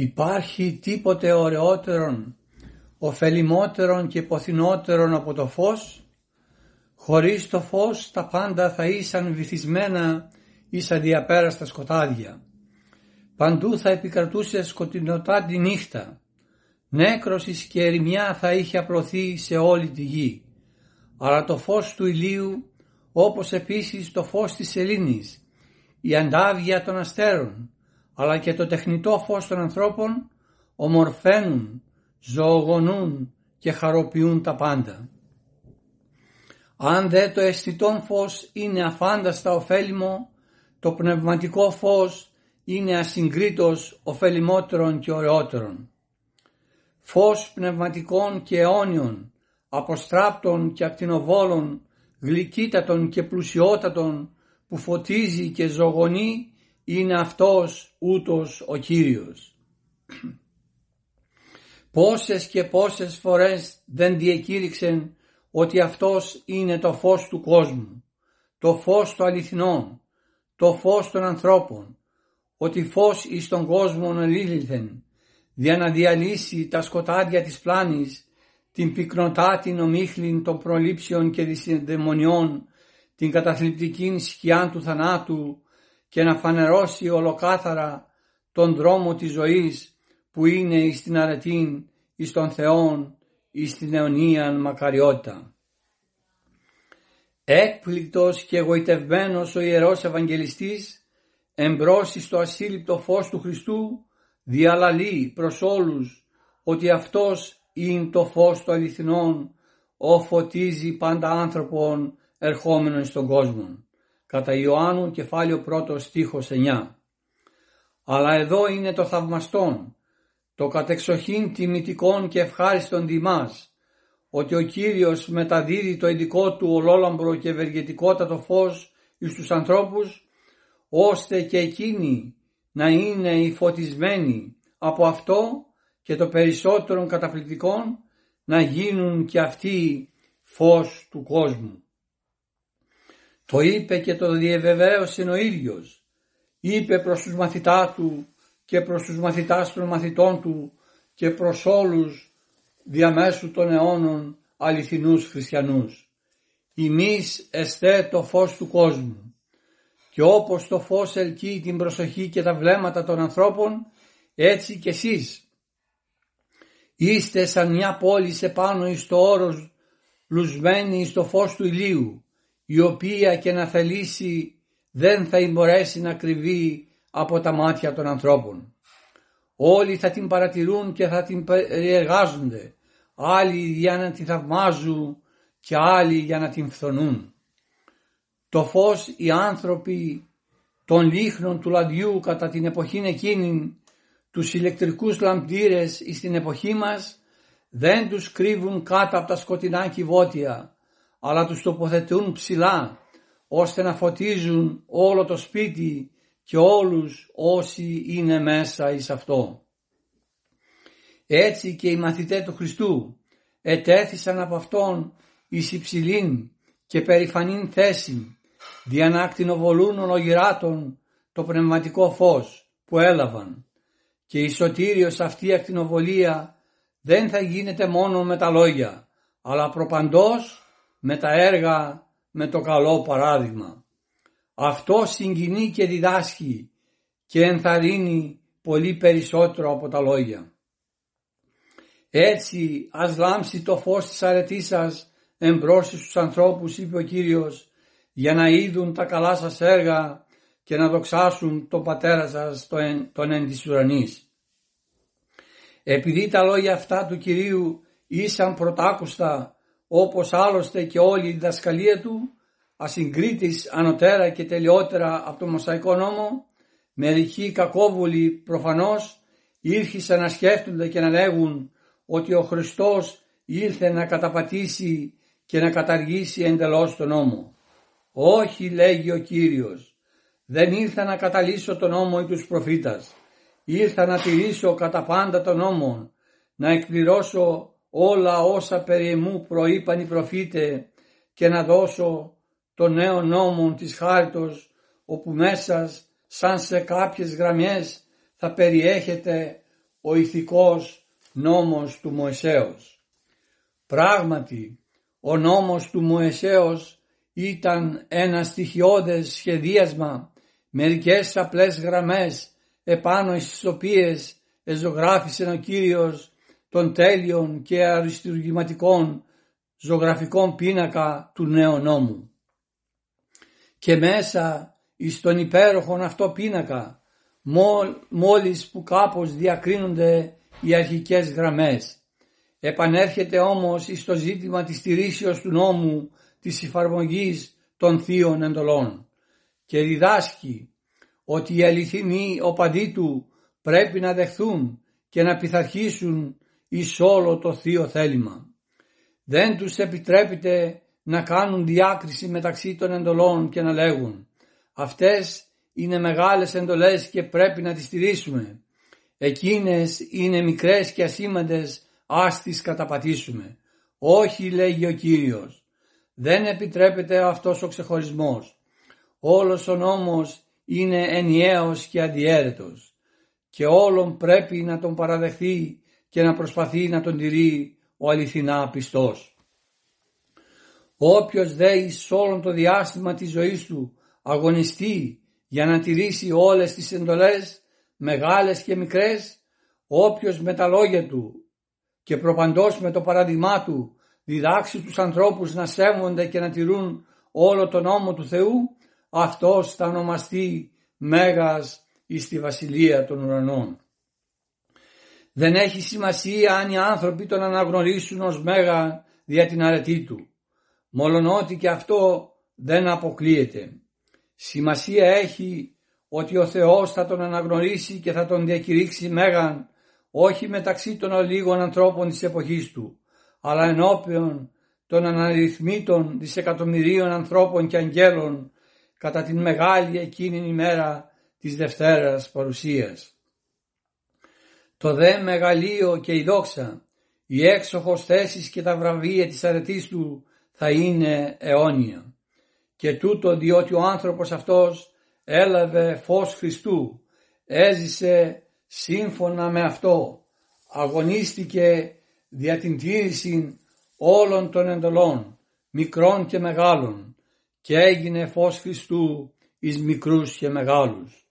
Υπάρχει τίποτε ωραιότερον, ωφελημότερον και ποθυνότερον από το φως, χωρίς το φως τα πάντα θα ήσαν βυθισμένα εις αδιαπέραστα σκοτάδια. Παντού θα επικρατούσε σκοτεινοτά τη νύχτα, νέκρωσης και ερημιά θα είχε απλωθεί σε όλη τη γη. Αλλά το φως του ηλίου, όπως επίσης το φως της σελήνης, η αντάβια των αστέρων, αλλά και το τεχνητό φως των ανθρώπων ομορφαίνουν, ζωογονούν και χαροποιούν τα πάντα. Αν δε το αισθητό φως είναι αφάνταστα ωφέλιμο, το πνευματικό φως είναι ασυγκρίτως ωφελημότερον και ωραιότερον. Φως πνευματικών και αιώνιων, αποστράπτων και ακτινοβόλων, γλυκύτατων και πλουσιότατων, που φωτίζει και ζωγονεί είναι αυτός ούτως ο Κύριος. Πόσες και πόσες φορές δεν διακήρυξεν ότι αυτός είναι το φως του κόσμου, το φως του αληθινών, το φως των ανθρώπων, ότι φως εις τον κόσμο ελήλθεν, για να διαλύσει τα σκοτάδια της πλάνης, την πυκνοτά την ομίχλην των προλήψεων και της δαιμονιών, την καταθλιπτική σκιά του θανάτου, και να φανερώσει ολοκάθαρα τον δρόμο της ζωής που είναι εις την αρετήν, εις τον Θεόν, εις την αιωνίαν μακαριότητα. Έκπληκτος και εγωιτευμένος ο Ιερός Ευαγγελιστής εμπρός στο ασύλληπτο φως του Χριστού διαλαλεί προς όλους ότι αυτός είναι το φως του αληθινών ο φωτίζει πάντα άνθρωπον ερχόμενον στον κόσμο κατά Ιωάννου κεφάλαιο 1 στίχος 9. Αλλά εδώ είναι το θαυμαστόν, το κατεξοχήν τιμητικών και ευχάριστον διμάς, ότι ο Κύριος μεταδίδει το ειδικό του ολόλαμπρο και ευεργετικότατο φως εις τους ανθρώπους, ώστε και εκείνοι να είναι οι φωτισμένοι από αυτό και το περισσότερων καταπληκτικών να γίνουν και αυτοί φως του κόσμου. Το είπε και το διεβεβαίωσε ο ίδιος. Είπε προς τους μαθητά του και προς τους μαθητάς των μαθητών του και προς όλους διαμέσου των αιώνων αληθινούς χριστιανούς. Εμείς εστέ το φως του κόσμου και όπως το φως ελκύει την προσοχή και τα βλέμματα των ανθρώπων έτσι και εσείς. Είστε σαν μια πόλη σε πάνω εις το όρος λουσμένη στο φως του ηλίου η οποία και να θελήσει δεν θα μπορέσει να κρυβεί από τα μάτια των ανθρώπων. Όλοι θα την παρατηρούν και θα την περιεργάζονται, άλλοι για να την θαυμάζουν και άλλοι για να την φθονούν. Το φως οι άνθρωποι των λίχνων του λαδιού κατά την εποχή εκείνη, τους ηλεκτρικούς λαμπτήρες στην εποχή μας, δεν τους κρύβουν κάτω από τα σκοτεινά κυβότια, αλλά τους τοποθετούν ψηλά ώστε να φωτίζουν όλο το σπίτι και όλους όσοι είναι μέσα εις αυτό. Έτσι και οι μαθητές του Χριστού ετέθησαν από Αυτόν εις υψηλήν και περηφανήν θέση δια να ακτινοβολούν ολογυράτων το πνευματικό φως που έλαβαν και η σωτήριος αυτή η ακτινοβολία δεν θα γίνεται μόνο με τα λόγια, αλλά προπαντός με τα έργα, με το καλό παράδειγμα. Αυτό συγκινεί και διδάσκει και ενθαρρύνει πολύ περισσότερο από τα λόγια. Έτσι ας λάμψει το φως της αρετής σας εμπρός στους ανθρώπους είπε ο Κύριος για να είδουν τα καλά σας έργα και να δοξάσουν τον Πατέρα σας τον εν της ουρανής. Επειδή τα λόγια αυτά του Κυρίου ήσαν πρωτάκουστα όπως άλλωστε και όλη η διδασκαλία του ασυγκρίτης ανωτέρα και τελειότερα από το Μοσαϊκό νόμο μερικοί κακόβουλοι προφανώς ήρχισαν να σκέφτονται και να λέγουν ότι ο Χριστός ήλθε να καταπατήσει και να καταργήσει εντελώς τον νόμο. Όχι λέγει ο Κύριος, δεν ήρθα να καταλύσω τον νόμο ή τους προφήτας, ήρθα να τηρήσω κατά πάντα τον νόμο, να εκπληρώσω όλα όσα περί εμού προείπαν οι προφήτες και να δώσω το νέο νόμο της χάριτος όπου μέσα σαν σε κάποιες γραμμές θα περιέχεται ο ηθικός νόμος του Μωυσέως. Πράγματι, ο νόμος του Μωυσέως ήταν ένα στοιχειώδες σχεδίασμα, μερικές απλές γραμμές επάνω στις οποίες εζωγράφησε ο Κύριος των τέλειων και αριστουργηματικών ζωγραφικών πίνακα του νέου νόμου. Και μέσα εις τον υπέροχον αυτό πίνακα μόλις που κάπως διακρίνονται οι αρχικές γραμμές. Επανέρχεται όμως εις το ζήτημα της στηρίσεως του νόμου της εφαρμογής των θείων εντολών και διδάσκει ότι οι αληθινοί οπαδοί του πρέπει να δεχθούν και να πειθαρχήσουν εις όλο το θείο θέλημα. Δεν τους επιτρέπεται να κάνουν διάκριση μεταξύ των εντολών και να λέγουν αυτές είναι μεγάλες εντολές και πρέπει να τις στηρίσουμε. Εκείνες είναι μικρές και ασήμαντες ας τις καταπατήσουμε. Όχι λέγει ο Κύριος. Δεν επιτρέπεται αυτός ο ξεχωρισμός. Όλος ο νόμος είναι ενιαίος και αδιέρετος και όλον πρέπει να τον παραδεχθεί και να προσπαθεί να τον τηρεί ο αληθινά πιστός. Όποιος δε εις όλον το διάστημα της ζωής του αγωνιστεί για να τηρήσει όλες τις εντολές, μεγάλες και μικρές, όποιος με τα λόγια του και προπαντός με το παράδειγμά του διδάξει τους ανθρώπους να σέβονται και να τηρούν όλο τον νόμο του Θεού, αυτός θα ονομαστεί Μέγας εις τη Βασιλεία των Ουρανών. Δεν έχει σημασία αν οι άνθρωποι τον αναγνωρίσουν ως Μέγα δια την αρετή του, μόλον ότι και αυτό δεν αποκλείεται. Σημασία έχει ότι ο Θεός θα τον αναγνωρίσει και θα τον διακηρύξει Μέγαν όχι μεταξύ των ολίγων ανθρώπων της εποχής του, αλλά ενώπιον των αναρρυθμίτων δισεκατομμυρίων ανθρώπων και αγγέλων κατά την μεγάλη εκείνη ημέρα της Δευτέρας παρουσίας. Το δε μεγαλείο και η δόξα, η έξοχος θέσης και τα βραβεία της αρετής του θα είναι αιώνια. Και τούτο διότι ο άνθρωπος αυτός έλαβε φως Χριστού, έζησε σύμφωνα με αυτό, αγωνίστηκε δια την τήρηση όλων των εντολών, μικρών και μεγάλων, και έγινε φως Χριστού εις μικρούς και μεγάλους.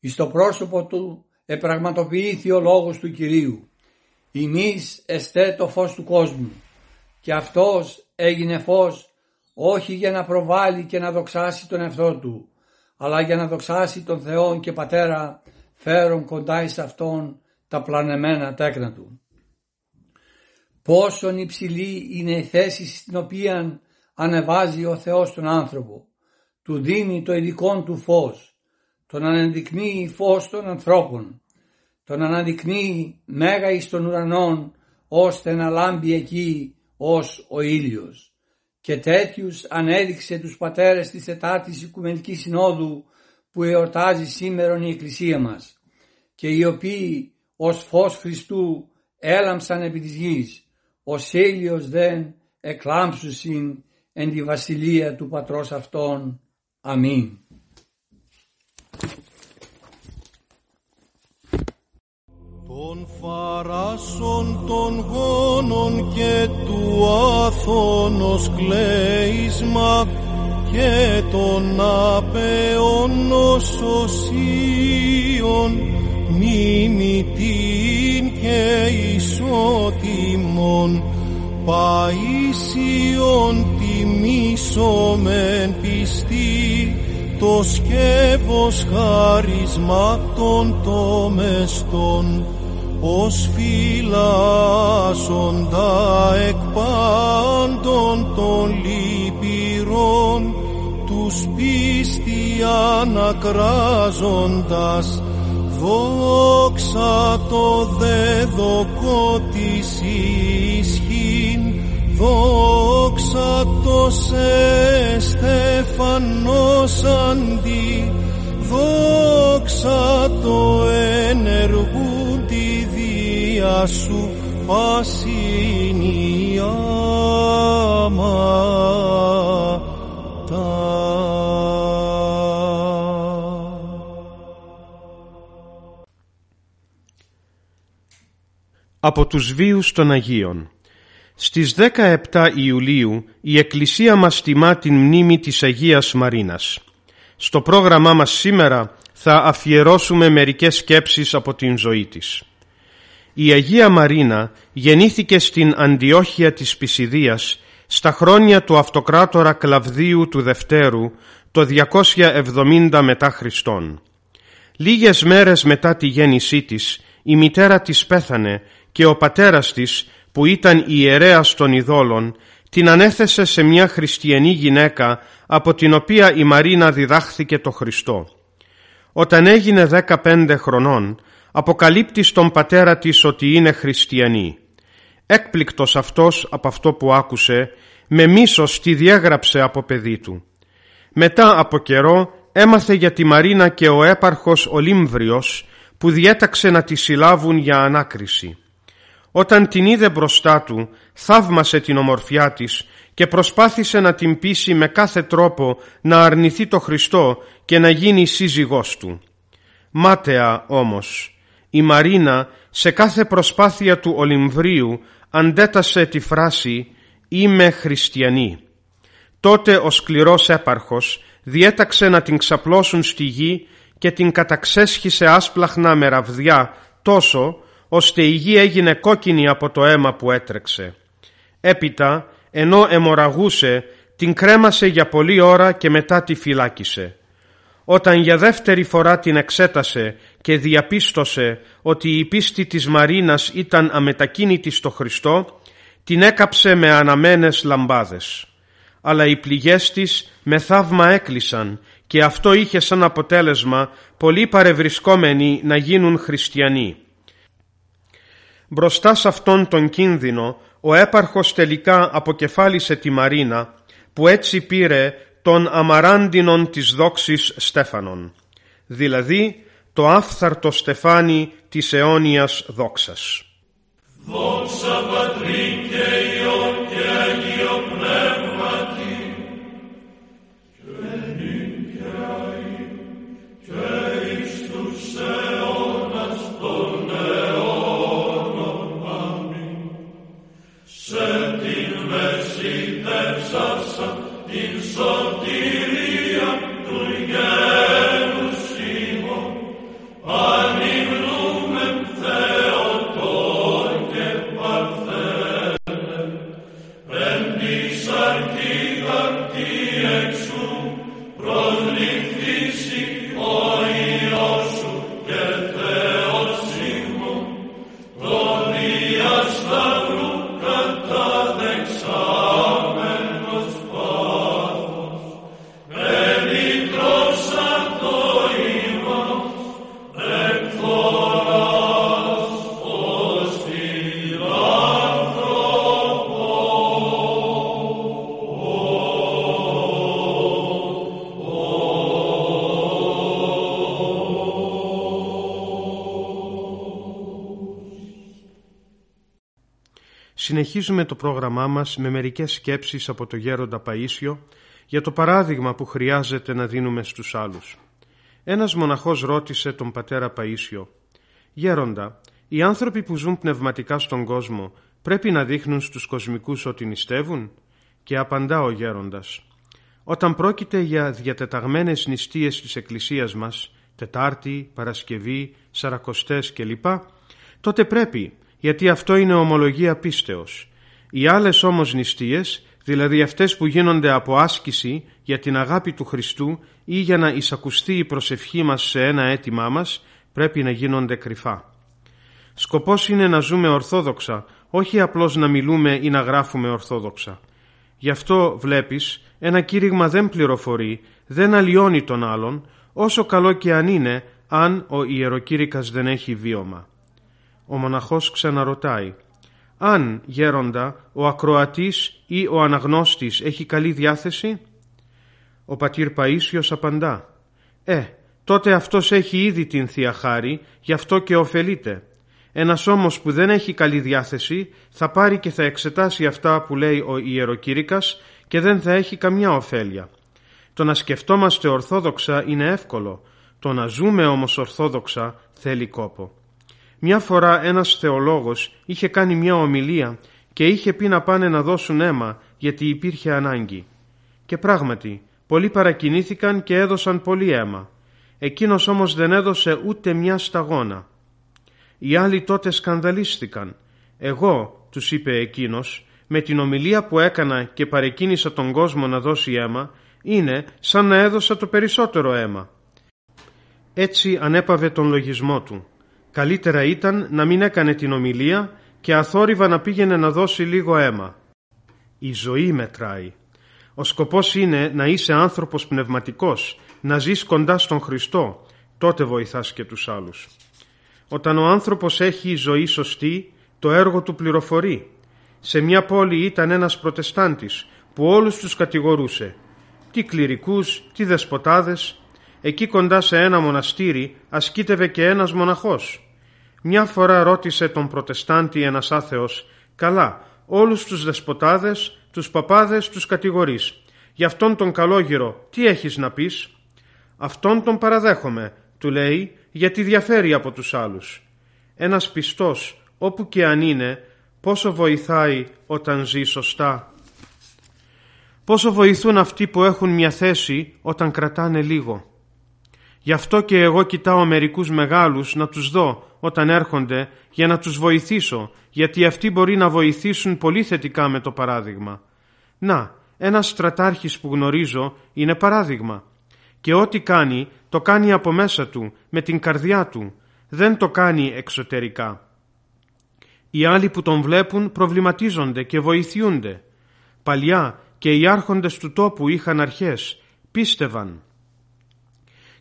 Εις το πρόσωπο του επραγματοποιήθη ο λόγος του Κυρίου. Ημείς εστέ το φως του κόσμου και αυτός έγινε φως όχι για να προβάλλει και να δοξάσει τον εαυτό του, αλλά για να δοξάσει τον Θεό και Πατέρα φέρον κοντά εις Αυτόν τα πλανεμένα τέκνα Του. Πόσον υψηλή είναι η θέση στην οποία ανεβάζει ο Θεός τον άνθρωπο, του δίνει το ειδικό του φως, τον αναδεικνύει φως των ανθρώπων, τον αναδεικνύει μέγα εις των ουρανών, ώστε να λάμπει εκεί ως ο ήλιος. Και τέτοιους ανέδειξε τους πατέρες της Ετάτης Οικουμενικής Συνόδου που εορτάζει σήμερα η Εκκλησία μας και οι οποίοι ως φως Χριστού έλαμψαν επί της γης, ως ήλιος δεν εκλάμψουσιν εν τη βασιλεία του Πατρός Αυτών. Αμήν. Των φαράσων των γόνων και του άθωνος κλέισμα και των απεών οσοσίων μιμητήν και ισότιμον Παΐσιον τιμήσομεν πιστή το σκεύος χαρισμάτων το μεστών ως φυλάσσοντα εκ πάντων των λυπηρών τους πίστη ανακράζοντας δόξα το δεδοκό της ισχύν δόξα το σε στεφανός αντί δόξα το ενεργού τη δία σου Από τους βίους των Αγίων Στις 17 Ιουλίου η Εκκλησία μας τιμά την μνήμη της Αγίας Μαρίνας. Στο πρόγραμμά μας σήμερα θα αφιερώσουμε μερικές σκέψεις από την ζωή της. Η Αγία Μαρίνα γεννήθηκε στην Αντιόχεια της Πισιδίας στα χρόνια του αυτοκράτορα Κλαβδίου του Δευτέρου το 270 μετά Χριστόν. Λίγες μέρες μετά τη γέννησή της η μητέρα της πέθανε και ο πατέρας της που ήταν ιερέας των ειδόλων την ανέθεσε σε μια χριστιανή γυναίκα από την οποία η Μαρίνα διδάχθηκε το Χριστό. Όταν έγινε 15 χρονών αποκαλύπτει στον πατέρα της ότι είναι χριστιανή. Έκπληκτος αυτός από αυτό που άκουσε, με μίσος τη διέγραψε από παιδί του. Μετά από καιρό έμαθε για τη Μαρίνα και ο έπαρχος Ολύμβριος που διέταξε να τη συλλάβουν για ανάκριση. Όταν την είδε μπροστά του, θαύμασε την ομορφιά της και προσπάθησε να την πείσει με κάθε τρόπο να αρνηθεί το Χριστό και να γίνει σύζυγός του. Μάταια όμως, η Μαρίνα σε κάθε προσπάθεια του Ολυμβρίου αντέτασε τη φράση «Είμαι χριστιανή». Τότε ο σκληρός έπαρχος διέταξε να την ξαπλώσουν στη γη και την καταξέσχισε άσπλαχνα με ραβδιά τόσο ώστε η γη έγινε κόκκινη από το αίμα που έτρεξε. Έπειτα, ενώ εμοραγούσε, την κρέμασε για πολλή ώρα και μετά τη φυλάκισε. Όταν για δεύτερη φορά την εξέτασε και διαπίστωσε ότι η πίστη της Μαρίνας ήταν αμετακίνητη στο Χριστό, την έκαψε με αναμένες λαμπάδες. Αλλά οι πληγές της με θαύμα έκλεισαν και αυτό είχε σαν αποτέλεσμα πολλοί παρευρισκόμενοι να γίνουν χριστιανοί. Μπροστά σε αυτόν τον κίνδυνο ο έπαρχος τελικά αποκεφάλισε τη Μαρίνα που έτσι πήρε τον αμαράντινον της δόξης Στέφανον, δηλαδή το άφθαρτο στεφάνι της αιώνιας δόξας. Δόξα Πατρί Συνεχίζουμε το πρόγραμμά μας με μερικές σκέψεις από το γέροντα Παΐσιο για το παράδειγμα που χρειάζεται να δίνουμε στους άλλους. Ένας μοναχός ρώτησε τον πατέρα Παΐσιο «Γέροντα, Οι άνθρωποι που ζουν πνευματικά στον κόσμο πρέπει να δείχνουν στους κοσμικούς ότι νηστεύουν; Και απαντά ο γέροντας. Όταν πρόκειται για διατεταγμένες νηστείες της Εκκλησίας μας, Τετάρτη, Παρασκευή, Σαρακοστές κλπ, τότε πρέπει, γιατί αυτό είναι ομολογία πίστεως. Οι άλλες όμως νηστείες, δηλαδή αυτές που γίνονται από άσκηση για την αγάπη του Χριστού ή για να εισακουστεί η προσευχή μας σε ένα αίτημά μας, πρέπει να γίνονται κρυφά. Σκοπός είναι να ζούμε ορθόδοξα, όχι απλώς να μιλούμε ή να γράφουμε ορθόδοξα. Γι' αυτό βλέπεις, ένα κήρυγμα δεν πληροφορεί, δεν αλλοιώνει τον άλλον, όσο καλό και αν είναι, αν ο ιεροκήρυκας δεν έχει βίωμα. Ο μοναχός ξαναρωτάει, αν γέροντα ο ακροατής ή ο αναγνώστης έχει καλή διάθεση; Ο πατήρ Παΐσιος απαντά, «Ε, τότε αυτός έχει ήδη την Θεία Χάρη, γι' αυτό και ωφελείται. Ένας όμως που δεν έχει καλή διάθεση θα πάρει και θα εξετάσει αυτά που λέει ο ιεροκήρυκας και δεν θα έχει καμιά ωφέλεια. Το να σκεφτόμαστε ορθόδοξα είναι εύκολο, το να ζούμε όμως ορθόδοξα θέλει κόπο. Μια φορά ένας θεολόγος είχε κάνει μια ομιλία και είχε πει να πάνε να δώσουν αίμα γιατί υπήρχε ανάγκη. Και πράγματι, πολλοί παρακινήθηκαν και έδωσαν πολύ αίμα. Εκείνος όμως δεν έδωσε ούτε μια σταγόνα. Οι άλλοι τότε σκανδαλίστηκαν. Εγώ, τους είπε εκείνος, με την ομιλία που έκανα και παρεκκίνησα τον κόσμο να δώσει αίμα, είναι σαν να έδωσα το περισσότερο αίμα. Έτσι ανέπαβε τον λογισμό του. Καλύτερα ήταν να μην έκανε την ομιλία και αθόρυβα να πήγαινε να δώσει λίγο αίμα. Η ζωή μετράει. Ο σκοπός είναι να είσαι άνθρωπος πνευματικός, να ζεις κοντά στον Χριστό, τότε βοηθάς και τους άλλους. Όταν ο άνθρωπος έχει ζωή σωστή, το έργο του πληροφορεί. Σε μια πόλη ήταν ένας προτεστάντης που όλους τους κατηγορούσε. Τι κληρικούς, τι δεσποτάδες. Εκεί κοντά σε ένα μοναστήρι ασκήτευε και ένας μοναχός. Μια φορά ρώτησε τον προτεστάντη ένας άθεος «Καλά, όλους τους δεσποτάδες, τους παπάδες τους κατηγορείς. Γι' αυτόν τον καλόγυρο τι έχεις να πεις» «Αυτόν τον παραδέχομαι», του λέει γιατί διαφέρει από τους άλλους. Ένας πιστός, όπου και αν είναι, πόσο βοηθάει όταν ζει σωστά. Πόσο βοηθούν αυτοί που έχουν μια θέση όταν κρατάνε λίγο. Γι' αυτό και εγώ κοιτάω μερικούς μεγάλους να τους δω όταν έρχονται για να τους βοηθήσω, γιατί αυτοί μπορεί να βοηθήσουν πολύ θετικά με το παράδειγμα. Να, ένας στρατάρχης που γνωρίζω είναι παράδειγμα και ό,τι κάνει το κάνει από μέσα του, με την καρδιά του, δεν το κάνει εξωτερικά. Οι άλλοι που τον βλέπουν προβληματίζονται και βοηθιούνται. Παλιά και οι άρχοντες του τόπου είχαν αρχές, πίστευαν.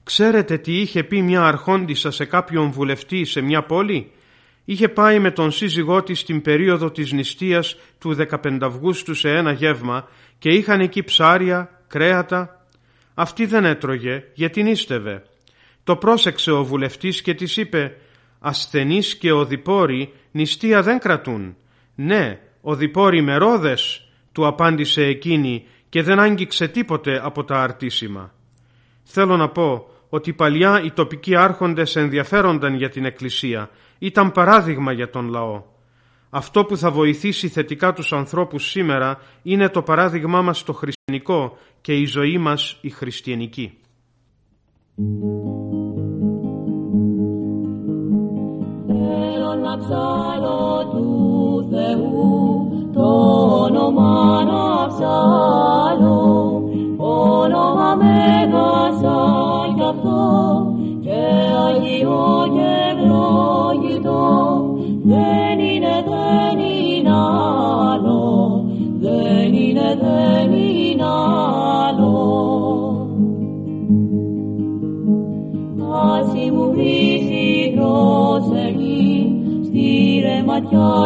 Ξέρετε τι είχε πει μια αρχόντισσα σε κάποιον βουλευτή σε μια πόλη; Είχε πάει με τον σύζυγό της στην περίοδο της νηστείας του 15 Αυγούστου σε ένα γεύμα και είχαν εκεί ψάρια, κρέατα, αυτή δεν έτρωγε γιατί νίστευε. Το πρόσεξε ο βουλευτής και της είπε «Ασθενείς και οδηπόροι νηστεία δεν κρατούν». «Ναι, οδηπόροι με ρόδες», του απάντησε εκείνη και δεν άγγιξε τίποτε από τα αρτήσιμα. Θέλω να πω ότι παλιά οι τοπικοί άρχοντες ενδιαφέρονταν για την Εκκλησία, ήταν παράδειγμα για τον λαό. Αυτό που θα βοηθήσει θετικά τους ανθρώπους σήμερα είναι το παράδειγμά μας το χριστιανικό και η ζωή μας η χριστιανική. Θέλω να ψάλω του Θεού το όνομα να ψάλω όνομα και Αγίο και ευλόγητο δεν είναι, δεν είναι άλλο δεν είναι, δεν είναι άλλο. Άση μου βρίζει προσευχή στη ρεματιά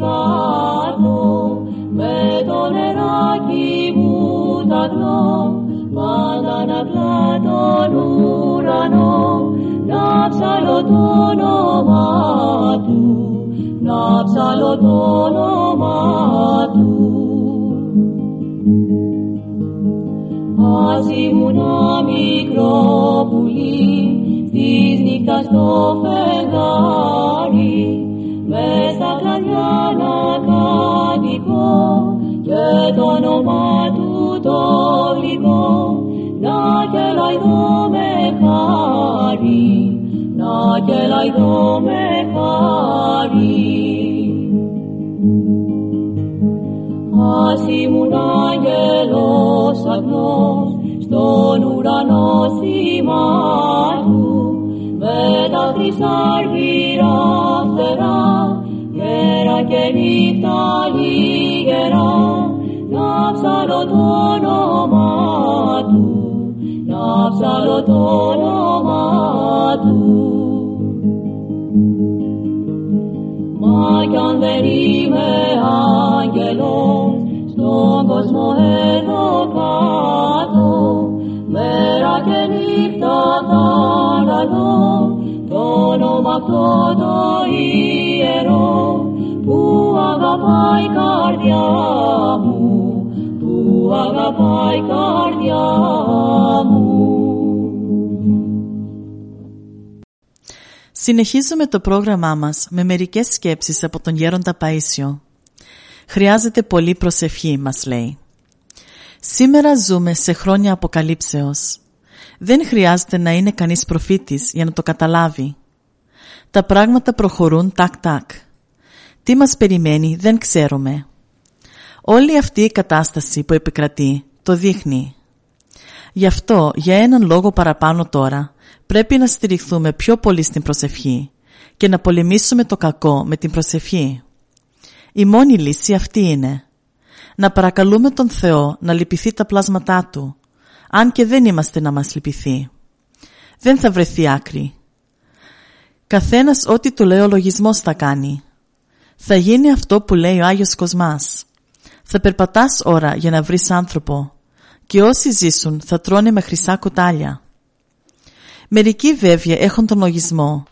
κάτω με το νεράκι μου τατλώ πάντα να κλά τον ουρανό να ψαλώ το όνομα του. Να ψαλώ το όνομα του Ας ήμουν μικρό πουλί της νύχτας το φεγγάρι μες στα κλαδιά να κατοικώ και το όνομα του το γλυκό να κελαϊδώ με χάρη να κελαϊδώ με χάρη Ας ήμουν άγγελος αγνός στον ουρανό σήμα του με τα χρυσάργυρα φτερά μέρα και νύχτα λίγερα να ψαλώ το όνομα του να ψαλώ το όνομα του Μα κι αν δεν είμαι άγγελος στον κόσμο εδώ κάτω μέρα και νύχτα θα λαλώ το όνομα αυτό το ιερό που αγαπάει η καρδιά μου που αγαπάει η καρδιά μου Συνεχίζουμε το πρόγραμμά μας με μερικές σκέψεις από τον Γέροντα Παΐσιο. Χρειάζεται πολύ προσευχή, μας λέει. Σήμερα ζούμε σε χρόνια αποκαλύψεως. Δεν χρειάζεται να είναι κανείς προφήτης για να το καταλάβει. Τα πράγματα προχωρούν τάκ-τάκ. Τι μας περιμένει δεν ξέρουμε. Όλη αυτή η κατάσταση που επικρατεί το δείχνει. Γι' αυτό, για έναν λόγο παραπάνω τώρα, πρέπει να στηριχθούμε πιο πολύ στην προσευχή και να πολεμήσουμε το κακό με την προσευχή. Η μόνη λύση αυτή είναι. Να παρακαλούμε τον Θεό να λυπηθεί τα πλάσματά Του, αν και δεν είμαστε να μας λυπηθεί. Δεν θα βρεθεί άκρη. Καθένας ό,τι του λέει ο λογισμός θα κάνει. Θα γίνει αυτό που λέει ο Άγιος Κοσμάς. Θα περπατάς ώρα για να βρεις άνθρωπο και όσοι ζήσουν θα τρώνε με χρυσά κουτάλια. Μερικοί βέβαια έχουν τον λογισμό.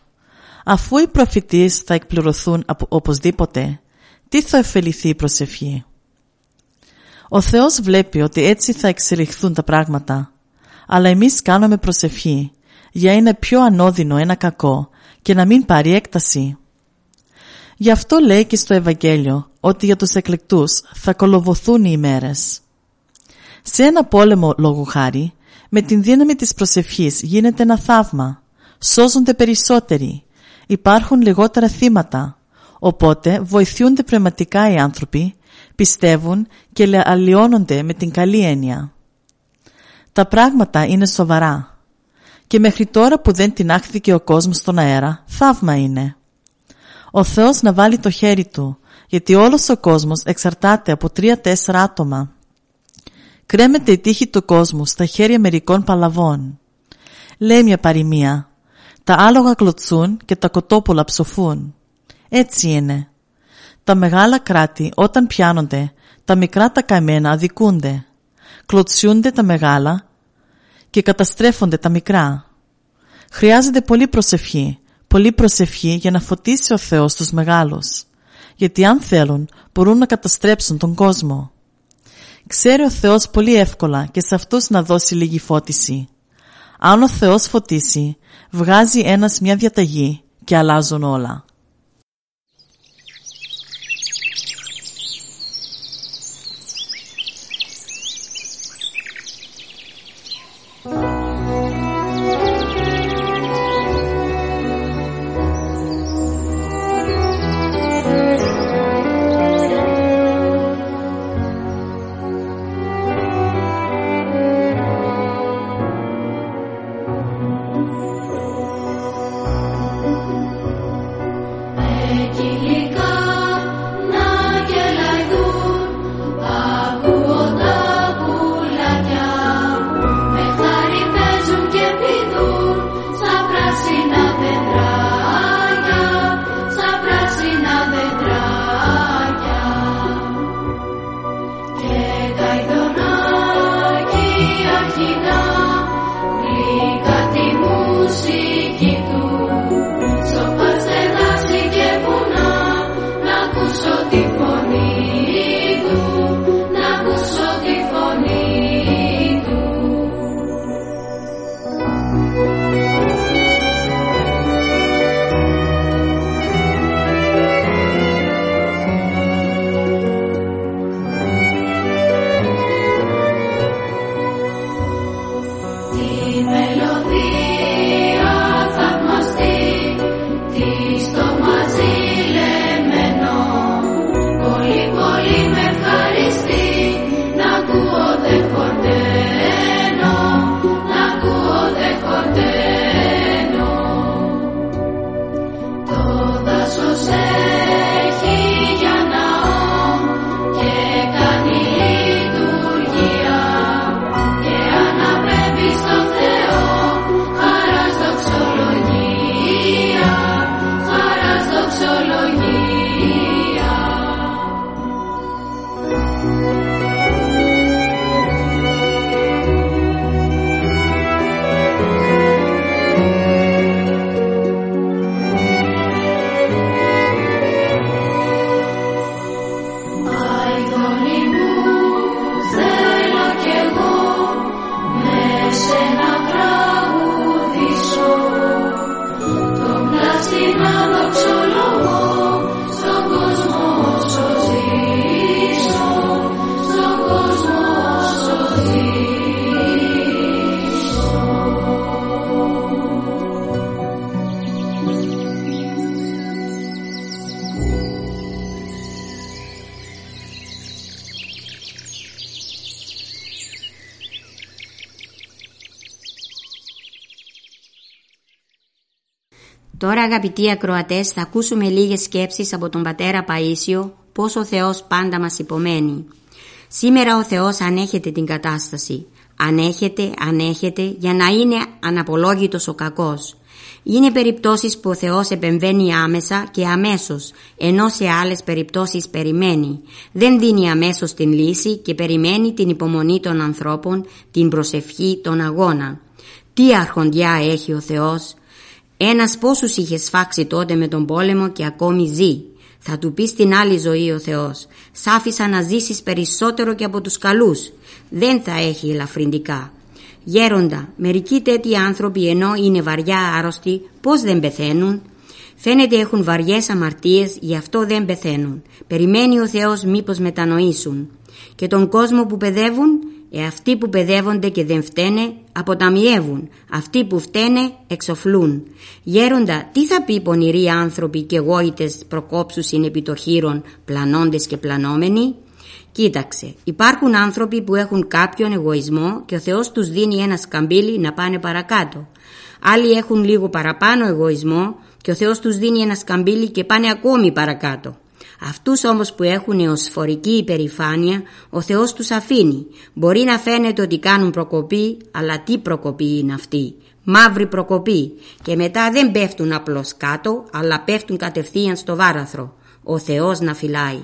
Αφού οι προφητείς θα εκπληρωθούν από οπωσδήποτε, τι θα ωφεληθεί η προσευχή; Ο Θεός βλέπει ότι έτσι θα εξελιχθούν τα πράγματα, αλλά εμείς κάνουμε προσευχή για είναι πιο ανώδυνο ένα κακό και να μην πάρει έκταση. Γι' αυτό λέει και στο Ευαγγέλιο ότι για τους εκλεκτούς θα κολοβοθούν οι ημέρες. Σε ένα πόλεμο λόγου χάρη, με την δύναμη της προσευχής γίνεται ένα θαύμα. Σώζονται περισσότεροι. Υπάρχουν λιγότερα θύματα. Οπότε βοηθούνται πνευματικά οι άνθρωποι, πιστεύουν και αλλοιώνονται με την καλή έννοια. Τα πράγματα είναι σοβαρά. Και μέχρι τώρα που δεν τεινάχθηκε ο κόσμος στον αέρα, θαύμα είναι. Ο Θεός να βάλει το χέρι Του, γιατί όλος ο κόσμος εξαρτάται από τρία-τέσσερα άτομα. Κρέμεται η τύχη του κόσμου στα χέρια μερικών παλαβών. Λέει μια παροιμία. Τα άλογα κλωτσούν και τα κοτόπουλα ψοφούν. Έτσι είναι. Τα μεγάλα κράτη όταν πιάνονται, τα μικρά τα καμένα αδικούνται. Κλωτσιούνται τα μεγάλα και καταστρέφονται τα μικρά. Χρειάζεται πολύ προσευχή, πολύ προσευχή για να φωτίσει ο Θεός τους μεγάλους. Γιατί αν θέλουν μπορούν να καταστρέψουν τον κόσμο. Ξέρει ο Θεός πολύ εύκολα και σε αυτούς να δώσει λίγη φώτιση. Αν ο Θεός φωτίσει, βγάζει ένας μια διαταγή και αλλάζουν όλα. Αγαπητοί ακροατές θα ακούσουμε λίγες σκέψεις από τον πατέρα Παΐσιο πώς ο Θεός πάντα μας υπομένει. Σήμερα ο Θεός ανέχεται την κατάσταση. Ανέχεται, ανέχεται για να είναι αναπολόγητος ο κακός. Είναι περιπτώσεις που ο Θεός επεμβαίνει άμεσα και αμέσως, ενώ σε άλλες περιπτώσεις περιμένει. Δεν δίνει αμέσως την λύση και περιμένει την υπομονή των ανθρώπων, την προσευχή, τον αγώνα. Τι αρχοντιά έχει ο Θεός, ένας πόσους είχε σφάξει τότε με τον πόλεμο και ακόμη ζει. Θα του πει στην άλλη ζωή ο Θεός. Σ' άφησα να ζήσεις περισσότερο και από τους καλούς. Δεν θα έχει ελαφρυντικά. Γέροντα, μερικοί τέτοιοι άνθρωποι ενώ είναι βαριά άρρωστοι, πώς δεν πεθαίνουν; Φαίνεται έχουν βαριές αμαρτίες, γι' αυτό δεν πεθαίνουν. Περιμένει ο Θεός μήπως μετανοήσουν. Και τον κόσμο που παιδεύουν, ε, αυτοί που παιδεύονται και δεν φταίνε, αποταμιεύουν. Αυτοί που φταίνε, εξοφλούν. Γέροντα, τι θα πει πονηροί άνθρωποι και γόητες προκόψους είναι επί το χείρον, πλανώντες και πλανόμενοι; Κοίταξε, υπάρχουν άνθρωποι που έχουν κάποιον εγωισμό και ο Θεός τους δίνει ένα σκαμπίλι να πάνε παρακάτω. Άλλοι έχουν λίγο παραπάνω εγωισμό και ο Θεός τους δίνει ένα σκαμπίλι και πάνε ακόμη παρακάτω. Αυτούς όμως που έχουν εωσφορική υπερηφάνεια, ο Θεός τους αφήνει. Μπορεί να φαίνεται ότι κάνουν προκοπή, αλλά τι προκοπή είναι αυτή; Μαύρη προκοπή. Και μετά δεν πέφτουν απλώς κάτω, αλλά πέφτουν κατευθείαν στο βάραθρο. Ο Θεός να φυλάει.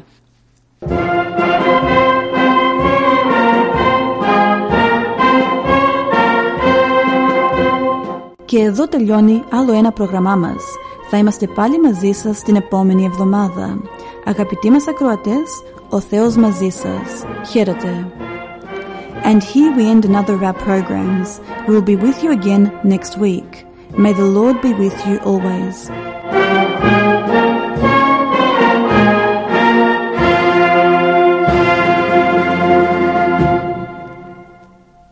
Και εδώ τελειώνει άλλο ένα πρόγραμμά μας. Θα είμαστε πάλι μαζί σας την επόμενη εβδομάδα. Αγαπητοί μας ακροατές, ο Θεός μαζί σας. Χαίρετε. And here we end another of our programs. We will be with you again next week. May the Lord be with you always.